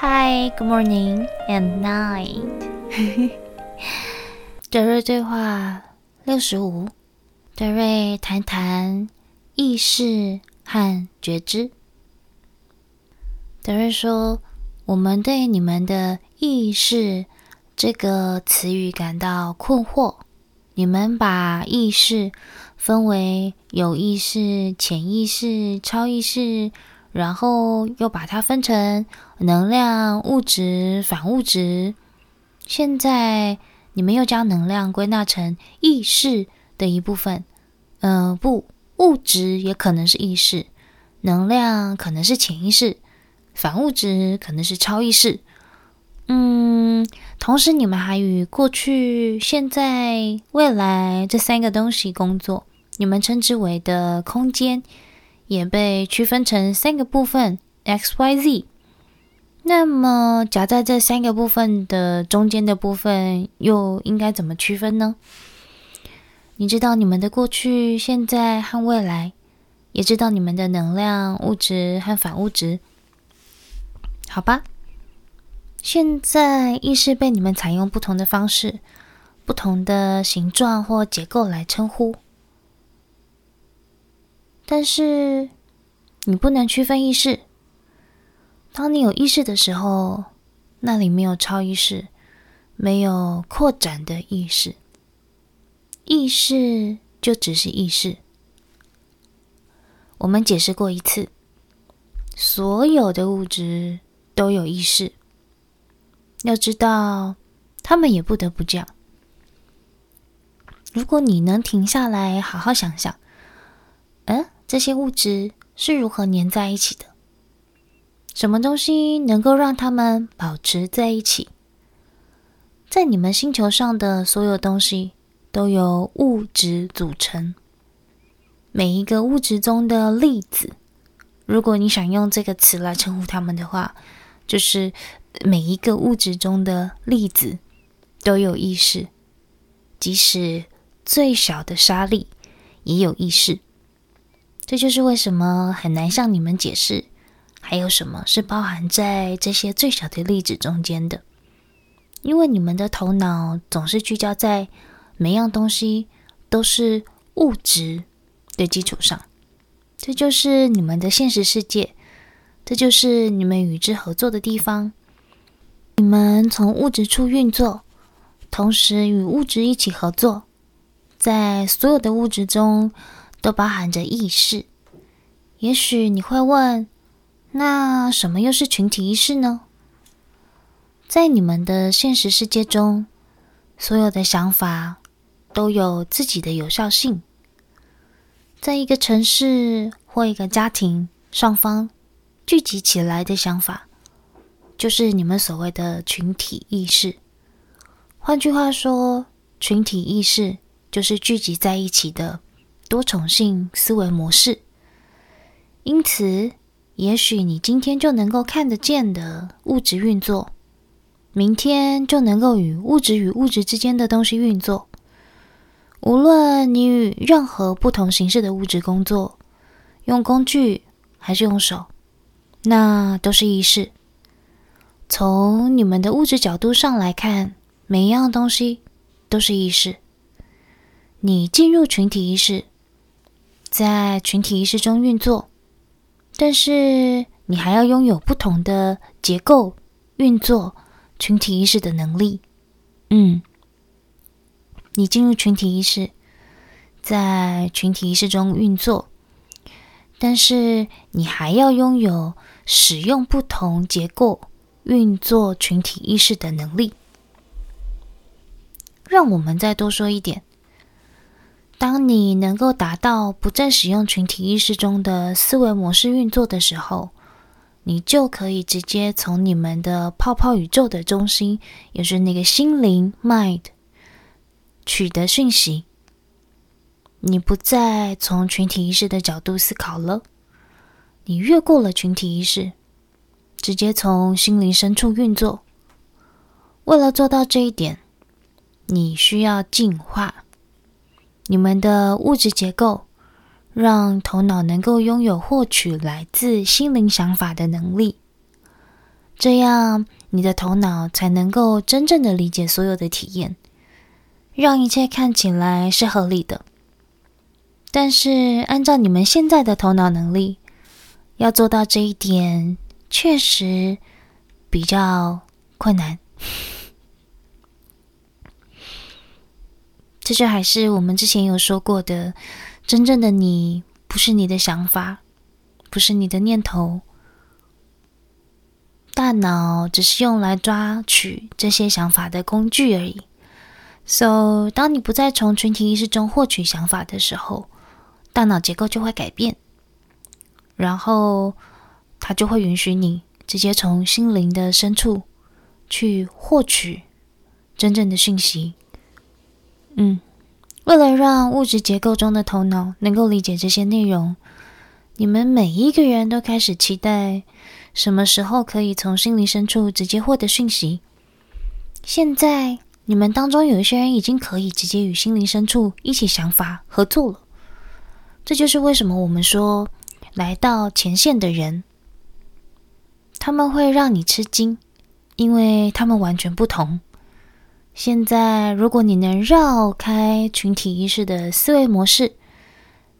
Hi, good morning and night。德瑞对话六十五，德瑞谈谈意识和觉知。德瑞说：“我们对你们的意识这个词语感到困惑。你们把意识分为有意识、潜意识、超意识。”然后又把它分成能量、物质、反物质。现在你们又将能量归纳成意识的一部分。嗯、不，物质也可能是意识，能量可能是潜意识，反物质可能是超意识。嗯，同时你们还与过去、现在、未来这三个东西工作，你们称之为的空间。也被区分成三个部分，X、Y、Z。那么夹在这三个部分的中间的部分，又应该怎么区分呢？你知道你们的过去、现在和未来，也知道你们的能量、物质和反物质。好吧，现在意识被你们采用不同的方式、不同的形状或结构来称呼。但是，你不能区分意识。当你有意识的时候，那里没有超意识，没有扩展的意识。意识就只是意识。我们解释过一次，所有的物质都有意识。要知道，他们也不得不这样。如果你能停下来，好好想想，嗯？这些物质是如何粘在一起的？什么东西能够让它们保持在一起？在你们星球上的所有东西都由物质组成。每一个物质中的粒子，如果你想用这个词来称呼它们的话，就是每一个物质中的粒子都有意识，即使最小的沙粒也有意识。这就是为什么很难向你们解释，还有什么是包含在这些最小的粒子中间的，因为你们的头脑总是聚焦在每样东西都是物质的基础上。这就是你们的现实世界，这就是你们与之合作的地方。你们从物质处运作，同时与物质一起合作，在所有的物质中。都包含着意识。也许你会问，那什么又是群体意识呢？在你们的现实世界中，所有的想法都有自己的有效性。在一个城市或一个家庭，双方聚集起来的想法，就是你们所谓的群体意识。换句话说，群体意识就是聚集在一起的。多重性思维模式，因此，也许你今天就能够看得见的物质运作，明天就能够与物质与物质之间的东西运作。无论你与任何不同形式的物质工作，用工具还是用手，那都是意识。从你们的物质角度上来看，每一样东西都是意识。你进入群体意识。在群体意识中运作，但是你还要拥有不同的结构运作群体意识的能力。嗯，你进入群体意识，在群体意识中运作，但是你还要拥有使用不同结构运作群体意识的能力。让我们再多说一点。当你能够达到不再使用群体意识中的思维模式运作的时候，你就可以直接从你们的泡泡宇宙的中心，也是那个心灵 （mind） 取得讯息。你不再从群体意识的角度思考了，你越过了群体意识，直接从心灵深处运作。为了做到这一点，你需要进化。你们的物质结构让头脑能够拥有获取来自心灵想法的能力，这样你的头脑才能够真正的理解所有的体验，让一切看起来是合理的。但是，按照你们现在的头脑能力，要做到这一点，确实比较困难。这就还是我们之前有说过的，真正的你不是你的想法，不是你的念头，大脑只是用来抓取这些想法的工具而已。So，当你不再从群体意识中获取想法的时候，大脑结构就会改变，然后它就会允许你直接从心灵的深处去获取真正的讯息。嗯，为了让物质结构中的头脑能够理解这些内容，你们每一个人都开始期待什么时候可以从心灵深处直接获得讯息。现在，你们当中有一些人已经可以直接与心灵深处一起想法合作了。这就是为什么我们说，来到前线的人，他们会让你吃惊，因为他们完全不同。现在，如果你能绕开群体意识的思维模式，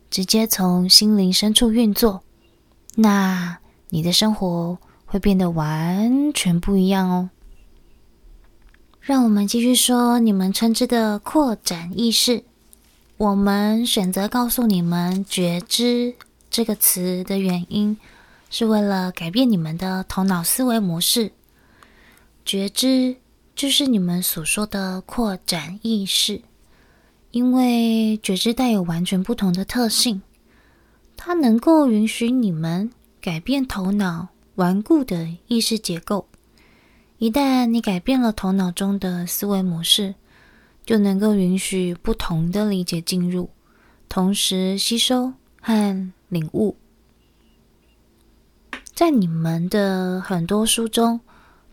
直接从心灵深处运作，那你的生活会变得完全不一样哦。让我们继续说你们称之的扩展意识。我们选择告诉你们“觉知”这个词的原因，是为了改变你们的头脑思维模式。觉知。就是你们所说的扩展意识，因为觉知带有完全不同的特性，它能够允许你们改变头脑顽固的意识结构。一旦你改变了头脑中的思维模式，就能够允许不同的理解进入，同时吸收和领悟。在你们的很多书中，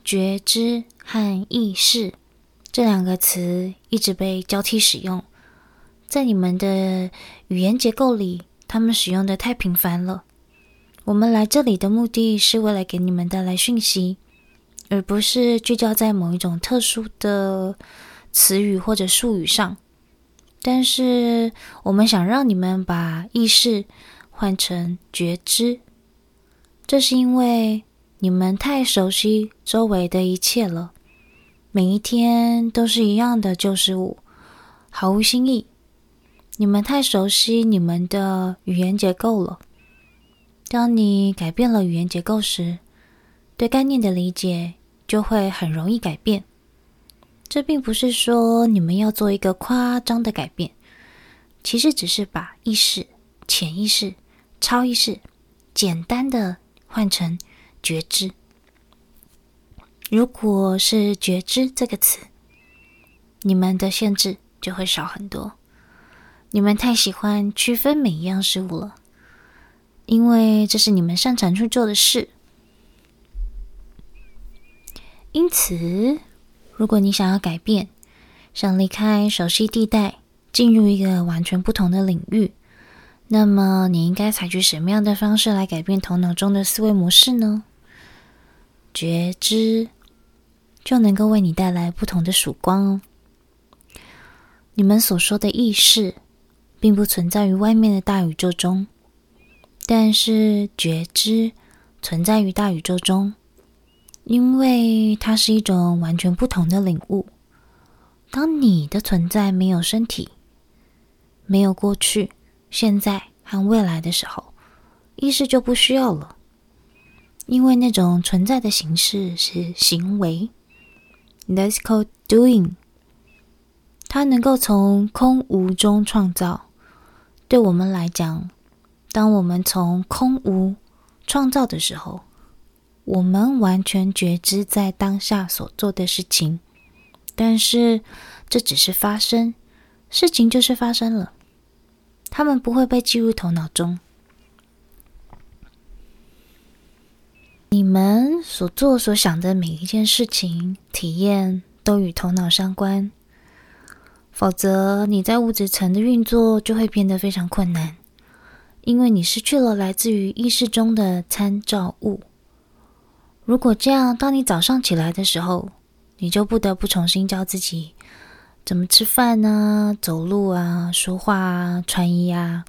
觉知。和意识这两个词一直被交替使用，在你们的语言结构里，他们使用的太频繁了。我们来这里的目的是为了给你们带来讯息，而不是聚焦在某一种特殊的词语或者术语上。但是，我们想让你们把意识换成觉知，这是因为你们太熟悉周围的一切了。每一天都是一样的旧事物，毫无新意。你们太熟悉你们的语言结构了。当你改变了语言结构时，对概念的理解就会很容易改变。这并不是说你们要做一个夸张的改变，其实只是把意识、潜意识、超意识简单的换成觉知。如果是觉知这个词，你们的限制就会少很多。你们太喜欢区分每一样事物了，因为这是你们擅长去做的事。因此，如果你想要改变，想离开熟悉地带，进入一个完全不同的领域，那么你应该采取什么样的方式来改变头脑中的思维模式呢？觉知。就能够为你带来不同的曙光哦。你们所说的意识，并不存在于外面的大宇宙中，但是觉知存在于大宇宙中，因为它是一种完全不同的领悟。当你的存在没有身体、没有过去、现在和未来的时候，意识就不需要了，因为那种存在的形式是行为。That's called doing。它能够从空无中创造。对我们来讲，当我们从空无创造的时候，我们完全觉知在当下所做的事情。但是，这只是发生，事情就是发生了，它们不会被记入头脑中。你们所做所想的每一件事情、体验都与头脑相关，否则你在物质层的运作就会变得非常困难，因为你失去了来自于意识中的参照物。如果这样，当你早上起来的时候，你就不得不重新教自己怎么吃饭啊、走路啊、说话啊、穿衣啊。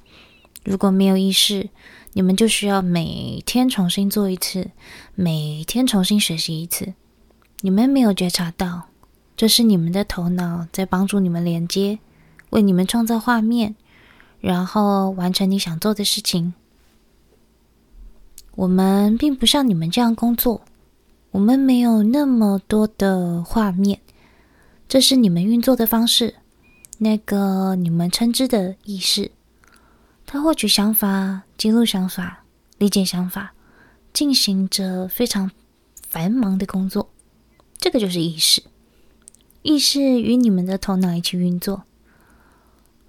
如果没有意识，你们就需要每天重新做一次，每天重新学习一次。你们没有觉察到，这是你们的头脑在帮助你们连接，为你们创造画面，然后完成你想做的事情。我们并不像你们这样工作，我们没有那么多的画面，这是你们运作的方式。那个你们称之的意识，他获取想法、记录想法、理解想法，进行着非常繁忙的工作。这个就是意识，意识与你们的头脑一起运作，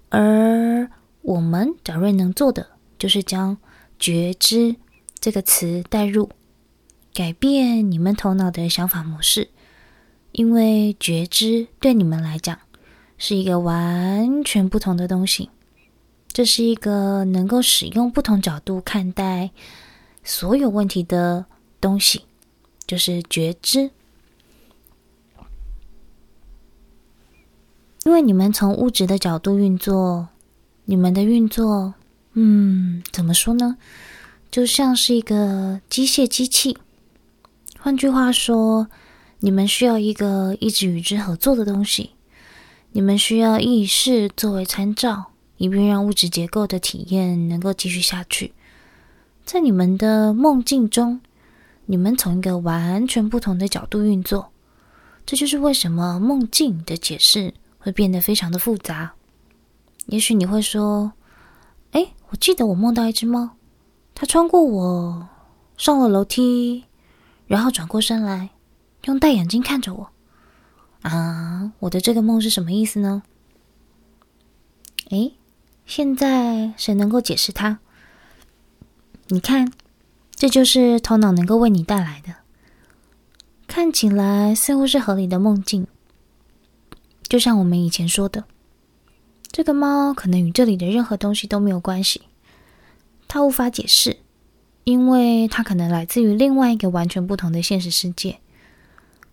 而我们小瑞能做的，就是将觉知。这个词带入，改变你们头脑的想法模式，因为觉知对你们来讲是一个完全不同的东西。这是一个能够使用不同角度看待所有问题的东西，就是觉知。因为你们从物质的角度运作，你们的运作，嗯，怎么说呢？就像是一个机械机器，换句话说，你们需要一个一直与之合作的东西。你们需要意识作为参照，以便让物质结构的体验能够继续下去。在你们的梦境中，你们从一个完全不同的角度运作。这就是为什么梦境的解释会变得非常的复杂。也许你会说：“哎，我记得我梦到一只猫。”它穿过我，上了楼梯，然后转过身来，用大眼睛看着我。啊，我的这个梦是什么意思呢？诶，现在谁能够解释它？你看，这就是头脑能够为你带来的，看起来似乎是合理的梦境。就像我们以前说的，这个猫可能与这里的任何东西都没有关系。它无法解释，因为它可能来自于另外一个完全不同的现实世界。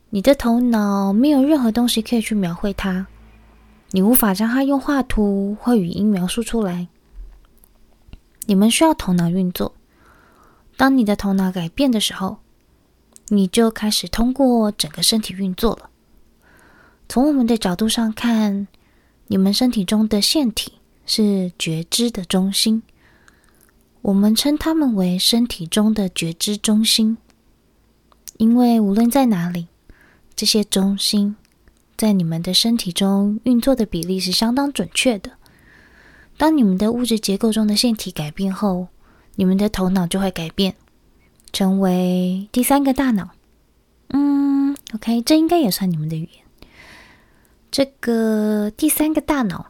你的头脑没有任何东西可以去描绘它，你无法将它用画图或语音描述出来。你们需要头脑运作。当你的头脑改变的时候，你就开始通过整个身体运作了。从我们的角度上看，你们身体中的腺体是觉知的中心。我们称它们为身体中的觉知中心，因为无论在哪里，这些中心在你们的身体中运作的比例是相当准确的。当你们的物质结构中的腺体改变后，你们的头脑就会改变，成为第三个大脑。嗯，OK，这应该也算你们的语言。这个第三个大脑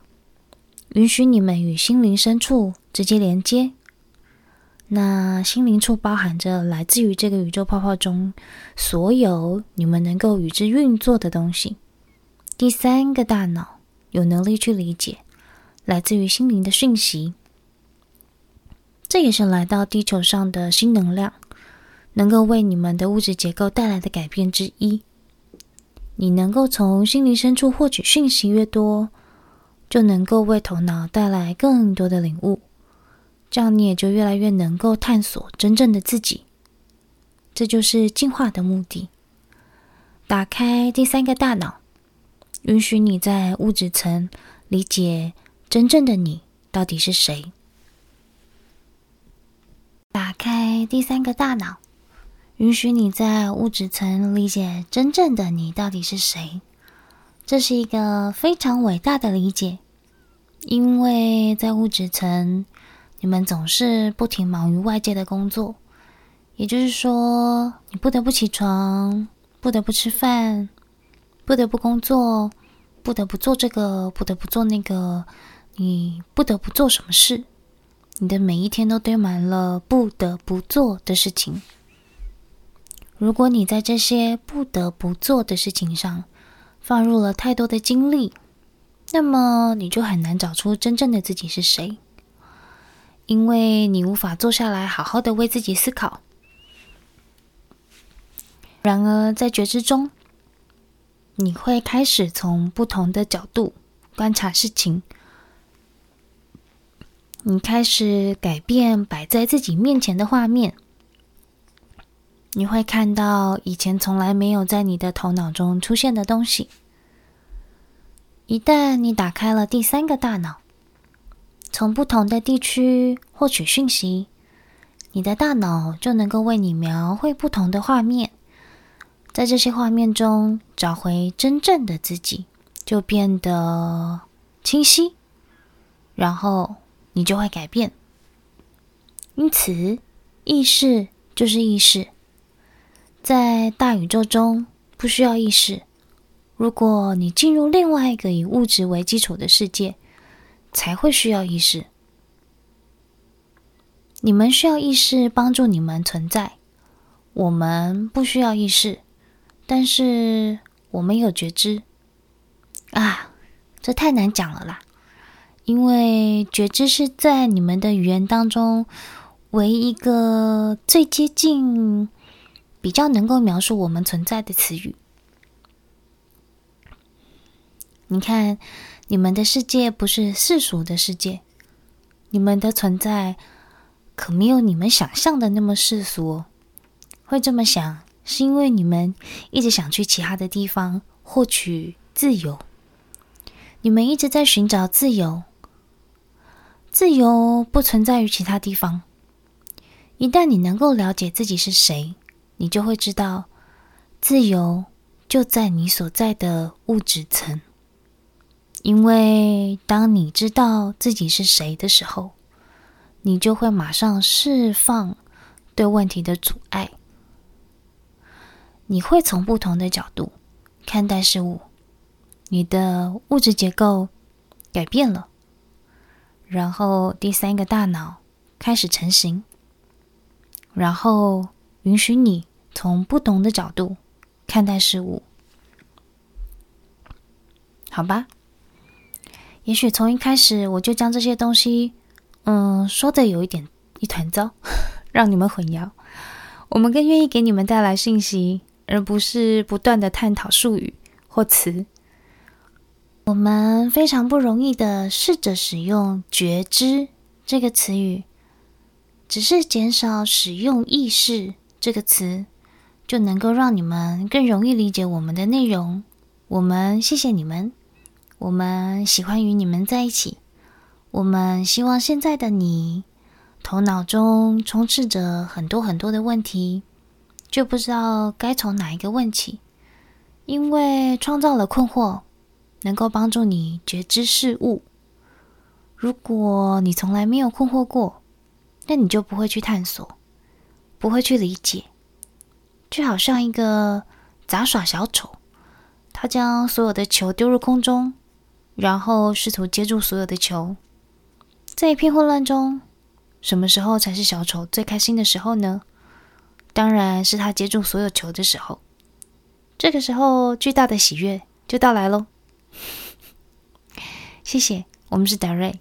允许你们与心灵深处直接连接。那心灵处包含着来自于这个宇宙泡泡中所有你们能够与之运作的东西。第三个大脑有能力去理解来自于心灵的讯息，这也是来到地球上的新能量，能够为你们的物质结构带来的改变之一。你能够从心灵深处获取讯息越多，就能够为头脑带来更多的领悟。这样你也就越来越能够探索真正的自己，这就是进化的目的。打开第三个大脑，允许你在物质层理解真正的你到底是谁。打开第三个大脑，允许你在物质层理解真正的你到底是谁。这是一个非常伟大的理解，因为在物质层。你们总是不停忙于外界的工作，也就是说，你不得不起床，不得不吃饭，不得不工作，不得不做这个，不得不做那个，你不得不做什么事？你的每一天都堆满了不得不做的事情。如果你在这些不得不做的事情上放入了太多的精力，那么你就很难找出真正的自己是谁。因为你无法坐下来好好的为自己思考，然而，在觉知中，你会开始从不同的角度观察事情。你开始改变摆在自己面前的画面，你会看到以前从来没有在你的头脑中出现的东西。一旦你打开了第三个大脑，从不同的地区获取讯息，你的大脑就能够为你描绘不同的画面，在这些画面中找回真正的自己，就变得清晰，然后。你就会改变。因此，意识就是意识，在大宇宙中不需要意识。如果你进入另外一个以物质为基础的世界，才会需要意识。你们需要意识帮助你们存在，我们不需要意识，但是我们有觉知。啊，这太难讲了啦！因为觉知是在你们的语言当中唯一一个最接近、比较能够描述我们存在的词语。你看，你们的世界不是世俗的世界，你们的存在可没有你们想象的那么世俗。会这么想，是因为你们一直想去其他的地方获取自由，你们一直在寻找自由。自由不存在于其他地方。一旦你能够了解自己是谁，你就会知道，自由就在你所在的物质层。因为当你知道自己是谁的时候，你就会马上释放对问题的阻碍。你会从不同的角度看待事物，你的物质结构改变了。然后第三个大脑开始成型，然后允许你从不同的角度看待事物，好吧？也许从一开始我就将这些东西，嗯，说的有一点一团糟，让你们混淆。我们更愿意给你们带来信息，而不是不断的探讨术语或词。我们非常不容易的试着使用“觉知”这个词语，只是减少使用“意识”这个词，就能够让你们更容易理解我们的内容。我们谢谢你们，我们喜欢与你们在一起。我们希望现在的你头脑中充斥着很多很多的问题，就不知道该从哪一个问起，因为创造了困惑。能够帮助你觉知事物。如果你从来没有困惑过，那你就不会去探索，不会去理解。就好像一个杂耍小丑，他将所有的球丢入空中，然后试图接住所有的球。在一片混乱中，什么时候才是小丑最开心的时候呢？当然是他接住所有球的时候。这个时候，巨大的喜悦就到来喽。谢谢，我们是达瑞。